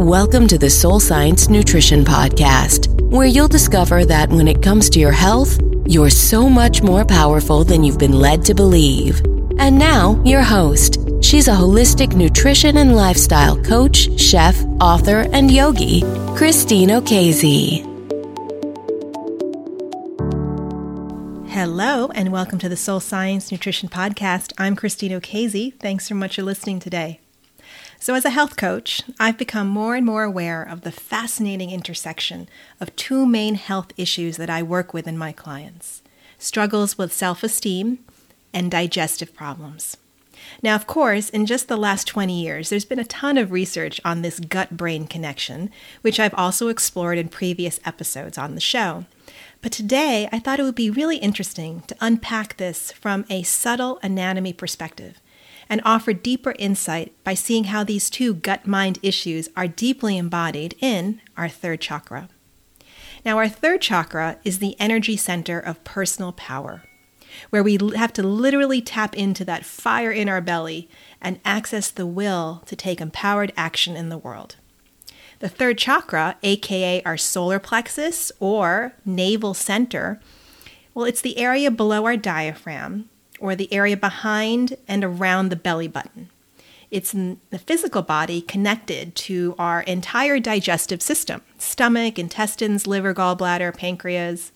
Welcome to the Soul Science Nutrition Podcast, where you'll discover that when it comes to your health, you're so much more powerful than you've been led to believe. And now, your host. She's a holistic nutrition and lifestyle coach, chef, author, and yogi, Christine Okezie. Hello, and welcome to the Soul Science Nutrition Podcast. I'm Christine Okezie. Thanks so much for listening today. So, as a health coach, I've become more and more aware of the fascinating intersection of two main health issues that I work with in my clients struggles with self esteem and digestive problems. Now, of course, in just the last 20 years, there's been a ton of research on this gut brain connection, which I've also explored in previous episodes on the show. But today, I thought it would be really interesting to unpack this from a subtle anatomy perspective and offer deeper insight by seeing how these two gut mind issues are deeply embodied in our third chakra. Now, our third chakra is the energy center of personal power, where we have to literally tap into that fire in our belly and access the will to take empowered action in the world. The third chakra, aka our solar plexus or navel center, well, it's the area below our diaphragm or the area behind and around the belly button. It's the physical body connected to our entire digestive system stomach, intestines, liver, gallbladder, pancreas.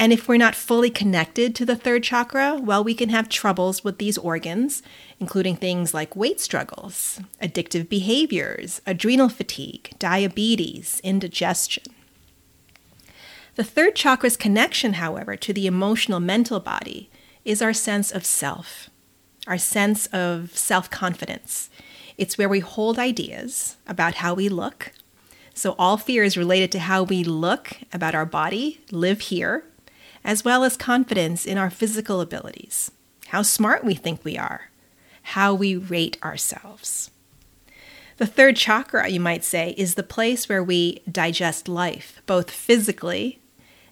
And if we're not fully connected to the third chakra, well, we can have troubles with these organs, including things like weight struggles, addictive behaviors, adrenal fatigue, diabetes, indigestion. The third chakra's connection, however, to the emotional mental body is our sense of self, our sense of self confidence. It's where we hold ideas about how we look. So, all fear is related to how we look about our body live here, as well as confidence in our physical abilities, how smart we think we are, how we rate ourselves. The third chakra, you might say, is the place where we digest life, both physically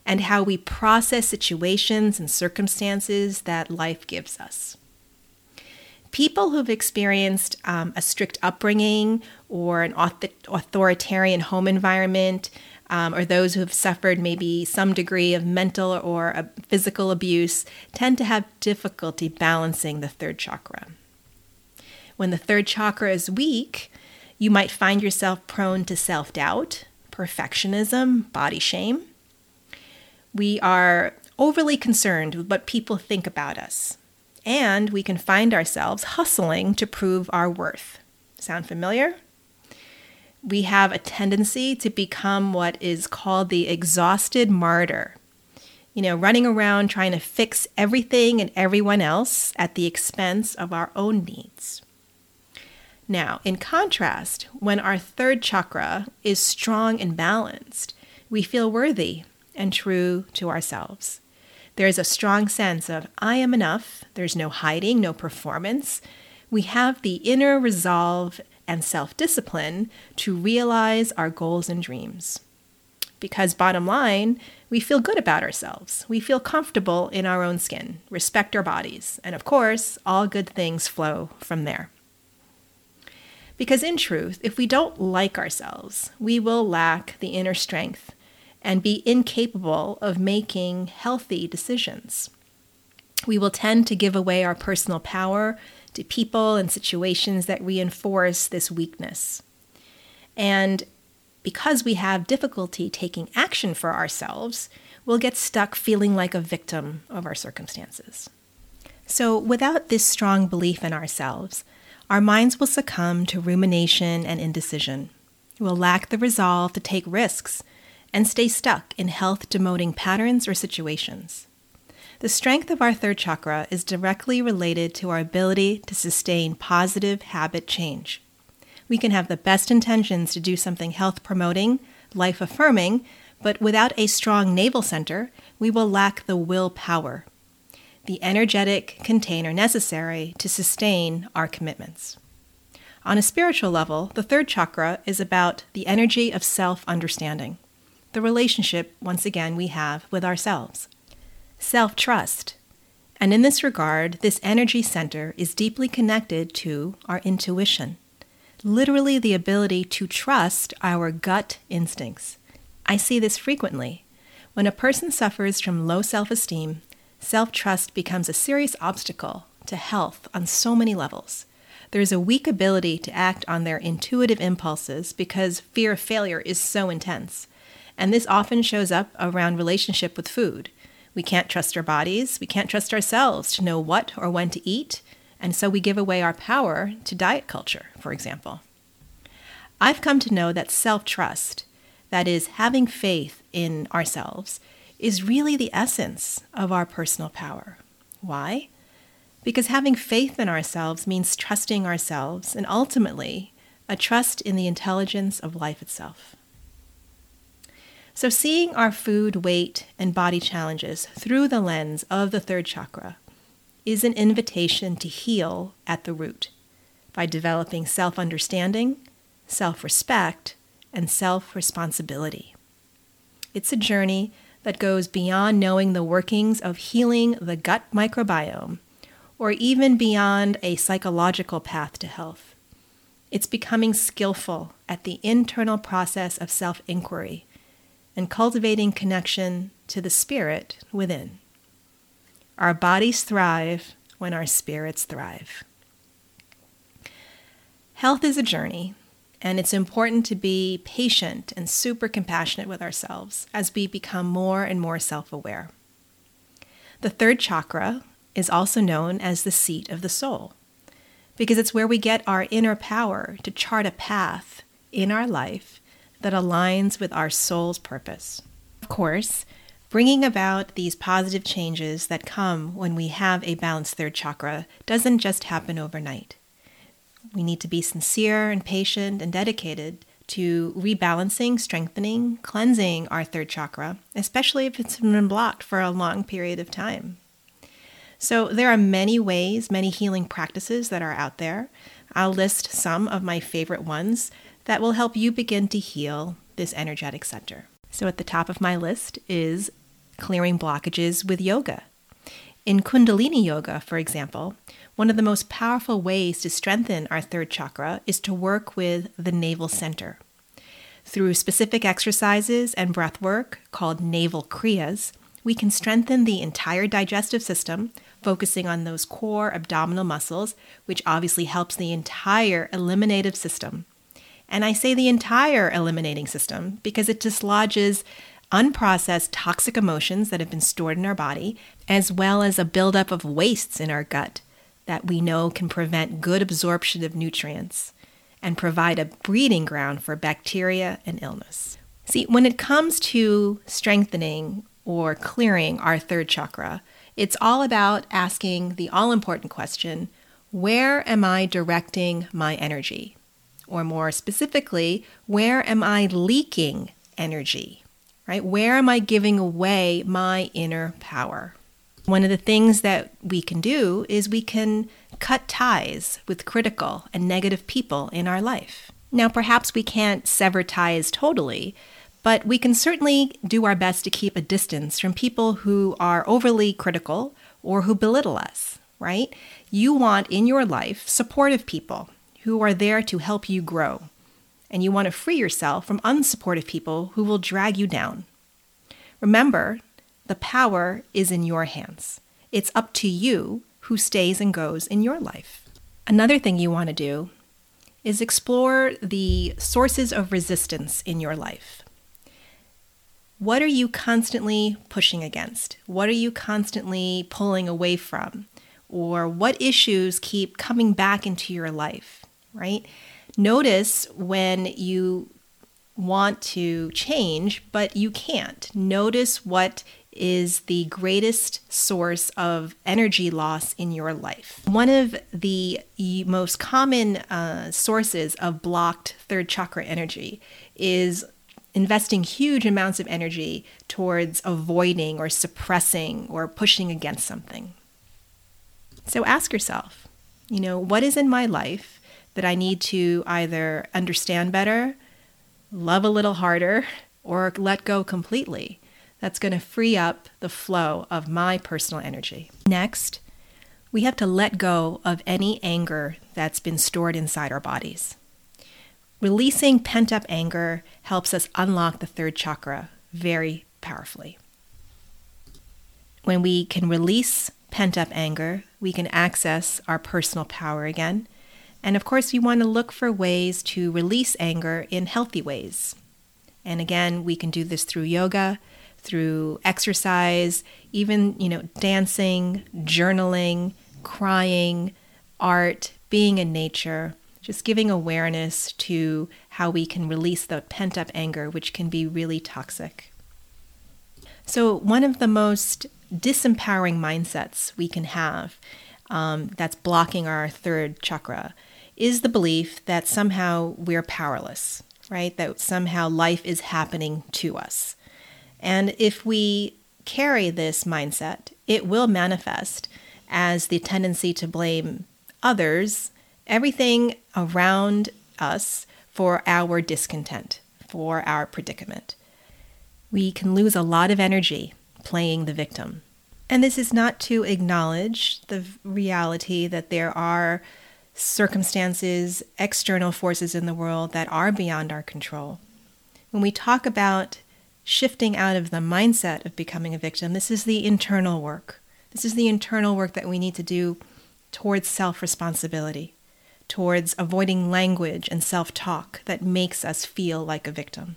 and how we process situations and circumstances that life gives us. People who've experienced um, a strict upbringing or an authoritarian home environment, um, or those who have suffered maybe some degree of mental or physical abuse, tend to have difficulty balancing the third chakra. When the third chakra is weak, you might find yourself prone to self doubt, perfectionism, body shame we are overly concerned with what people think about us, and we can find ourselves hustling to prove our worth. Sound familiar? We have a tendency to become what is called the exhausted martyr. You know, running around trying to fix everything and everyone else at the expense of our own needs. Now, in contrast, when our third chakra is strong and balanced, we feel worthy and true to ourselves. There is a strong sense of, I am enough. There's no hiding, no performance. We have the inner resolve and self discipline to realize our goals and dreams. Because, bottom line, we feel good about ourselves. We feel comfortable in our own skin, respect our bodies, and of course, all good things flow from there. Because, in truth, if we don't like ourselves, we will lack the inner strength and be incapable of making healthy decisions. We will tend to give away our personal power to people and situations that reinforce this weakness. And because we have difficulty taking action for ourselves, we'll get stuck feeling like a victim of our circumstances. So, without this strong belief in ourselves, our minds will succumb to rumination and indecision. We'll lack the resolve to take risks and stay stuck in health demoting patterns or situations. The strength of our third chakra is directly related to our ability to sustain positive habit change. We can have the best intentions to do something health promoting, life affirming, but without a strong navel center, we will lack the willpower, the energetic container necessary to sustain our commitments. On a spiritual level, the third chakra is about the energy of self understanding the relationship, once again, we have with ourselves. Self trust. And in this regard, this energy center is deeply connected to our intuition, literally the ability to trust our gut instincts. I see this frequently. When a person suffers from low self esteem, self trust becomes a serious obstacle to health on so many levels. There is a weak ability to act on their intuitive impulses because fear of failure is so intense. And this often shows up around relationship with food. We can't trust our bodies, we can't trust ourselves to know what or when to eat, and so we give away our power to diet culture, for example. I've come to know that self trust, that is, having faith in ourselves, is really the essence of our personal power. Why? Because having faith in ourselves means trusting ourselves and ultimately a trust in the intelligence of life itself. So, seeing our food, weight, and body challenges through the lens of the third chakra is an invitation to heal at the root by developing self understanding, self respect, and self responsibility. It's a journey that goes beyond knowing the workings of healing the gut microbiome or even beyond a psychological path to health. It's becoming skillful at the internal process of self inquiry and cultivating connection to the spirit within. Our bodies thrive when our spirits thrive. Health is a journey, and it's important to be patient and super compassionate with ourselves as we become more and more self aware. The third chakra is also known as the seat of the soul because it's where we get our inner power to chart a path in our life that aligns with our soul's purpose. Of course, Bringing about these positive changes that come when we have a balanced third chakra doesn't just happen overnight. We need to be sincere and patient and dedicated to rebalancing, strengthening, cleansing our third chakra, especially if it's been blocked for a long period of time. So, there are many ways, many healing practices that are out there. I'll list some of my favorite ones that will help you begin to heal this energetic center. So, at the top of my list is clearing blockages with yoga. In Kundalini Yoga, for example, one of the most powerful ways to strengthen our third chakra is to work with the navel center. Through specific exercises and breath work called navel kriyas, we can strengthen the entire digestive system, focusing on those core abdominal muscles, which obviously helps the entire eliminative system. And I say the entire eliminating system because it dislodges unprocessed toxic emotions that have been stored in our body, as well as a buildup of wastes in our gut that we know can prevent good absorption of nutrients and provide a breeding ground for bacteria and illness. See, when it comes to strengthening or clearing our third chakra, it's all about asking the all important question where am I directing my energy? Or more specifically, where am I leaking energy? Right? Where am I giving away my inner power? One of the things that we can do is we can cut ties with critical and negative people in our life. Now, perhaps we can't sever ties totally, but we can certainly do our best to keep a distance from people who are overly critical or who belittle us, right? You want in your life supportive people who are there to help you grow. And you want to free yourself from unsupportive people who will drag you down. Remember, the power is in your hands. It's up to you who stays and goes in your life. Another thing you want to do is explore the sources of resistance in your life. What are you constantly pushing against? What are you constantly pulling away from? Or what issues keep coming back into your life? Right? Notice when you want to change, but you can't. Notice what is the greatest source of energy loss in your life. One of the most common uh, sources of blocked third chakra energy is investing huge amounts of energy towards avoiding or suppressing or pushing against something. So ask yourself, you know, what is in my life that I need to either understand better, love a little harder, or let go completely. That's going to free up the flow of my personal energy. Next, we have to let go of any anger that's been stored inside our bodies. releasing pent up anger helps us unlock the third chakra very powerfully. When we can release pent up anger, we can access our personal power again. And of course, we want to look for ways to release anger in healthy ways. And again, we can do this through yoga, through exercise, even, you know, dancing, journaling, crying, art, being in nature, just giving awareness to how we can release the pent up anger, which can be really toxic. So, one of the most disempowering mindsets we can have um, that's blocking our third chakra is the belief that somehow we're powerless, right? That somehow life is happening to us. And if we carry this mindset, it will manifest as the tendency to blame others, everything around us for our discontent, for our predicament. We can lose a lot of energy playing the victim. And this is not to acknowledge the reality that there are circumstances, external forces in the world that are beyond our control. When we talk about shifting out of the mindset of becoming a victim, this is the internal work. This is the internal work that we need to do towards self responsibility, towards avoiding language and self talk that makes us feel like a victim.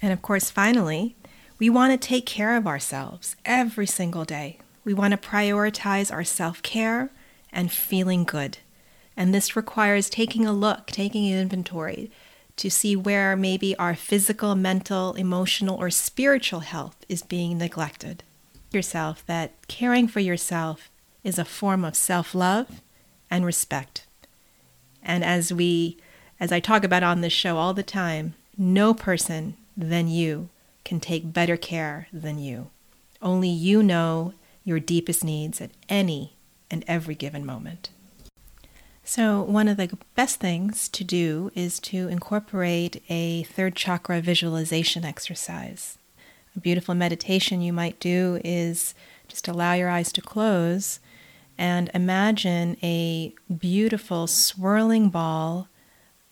And of course, finally, we want to take care of ourselves every single day. We want to prioritize our self care and feeling good. And this requires taking a look, taking an inventory to see where maybe our physical, mental, emotional, or spiritual health is being neglected. Yourself that caring for yourself is a form of self love and respect. And as we, as I talk about on this show all the time, no person than you can take better care than you. Only you know your deepest needs at any and every given moment. So, one of the best things to do is to incorporate a third chakra visualization exercise. A beautiful meditation you might do is just allow your eyes to close and imagine a beautiful swirling ball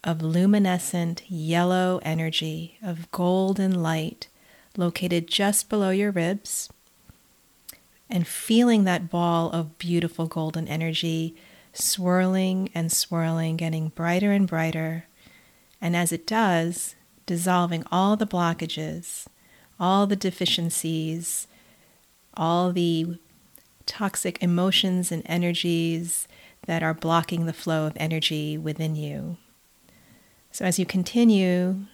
of luminescent yellow energy, of golden light located just below your ribs, and feeling that ball of beautiful golden energy swirling and swirling, getting brighter and brighter. And as it does, dissolving all the blockages, all the deficiencies, all the toxic emotions and energies that are blocking the flow of energy within you. So, as you continue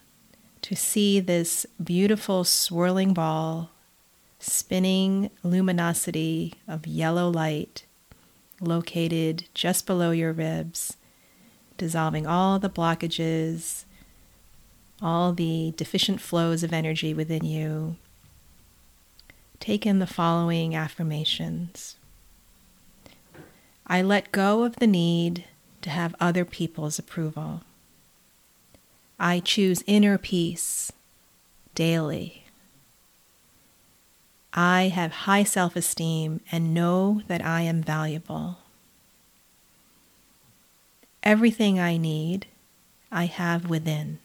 to see this beautiful swirling ball, spinning luminosity of yellow light located just below your ribs, dissolving all the blockages, all the deficient flows of energy within you. Take in the following affirmations I let go of the need to have other people's approval. I choose inner peace daily. I have high self esteem and know that I am valuable. Everything I need, I have within.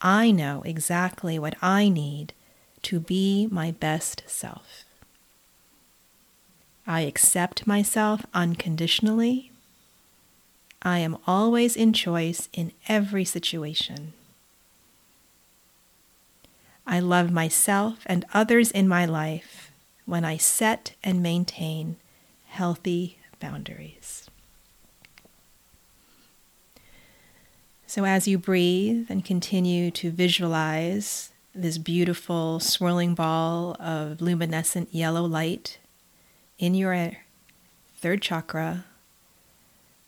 I know exactly what I need to be my best self. I accept myself unconditionally I am always in choice in every situation. I love myself and others in my life when I set and maintain healthy boundaries. So, as you breathe and continue to visualize this beautiful swirling ball of luminescent yellow light in your third chakra,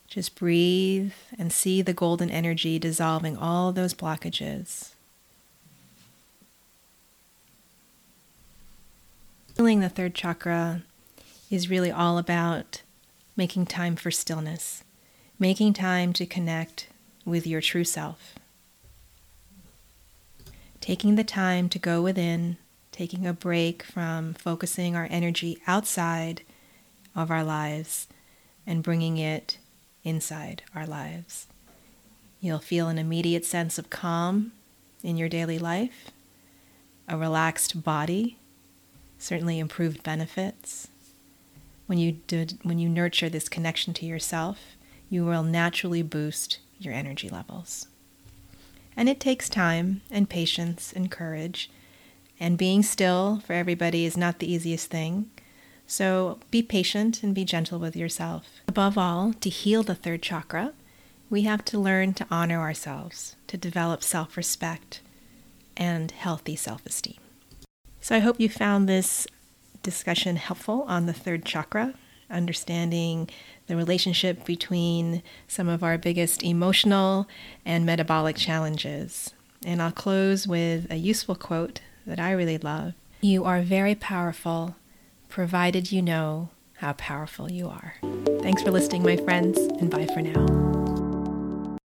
just breathe and see the golden energy dissolving all those blockages. Healing the third chakra is really all about making time for stillness, making time to connect with your true self. Taking the time to go within, taking a break from focusing our energy outside of our lives and bringing it inside our lives. You'll feel an immediate sense of calm in your daily life, a relaxed body, certainly improved benefits. When you, did, when you nurture this connection to yourself, you will naturally boost your energy levels. And it takes time and patience and courage. And being still for everybody is not the easiest thing. So be patient and be gentle with yourself. Above all, to heal the third chakra, we have to learn to honor ourselves, to develop self respect and healthy self esteem. So I hope you found this discussion helpful on the third chakra, understanding the relationship between some of our biggest emotional and metabolic challenges. And I'll close with a useful quote that I really love You are very powerful, provided you know how powerful you are. Thanks for listening, my friends, and bye for now.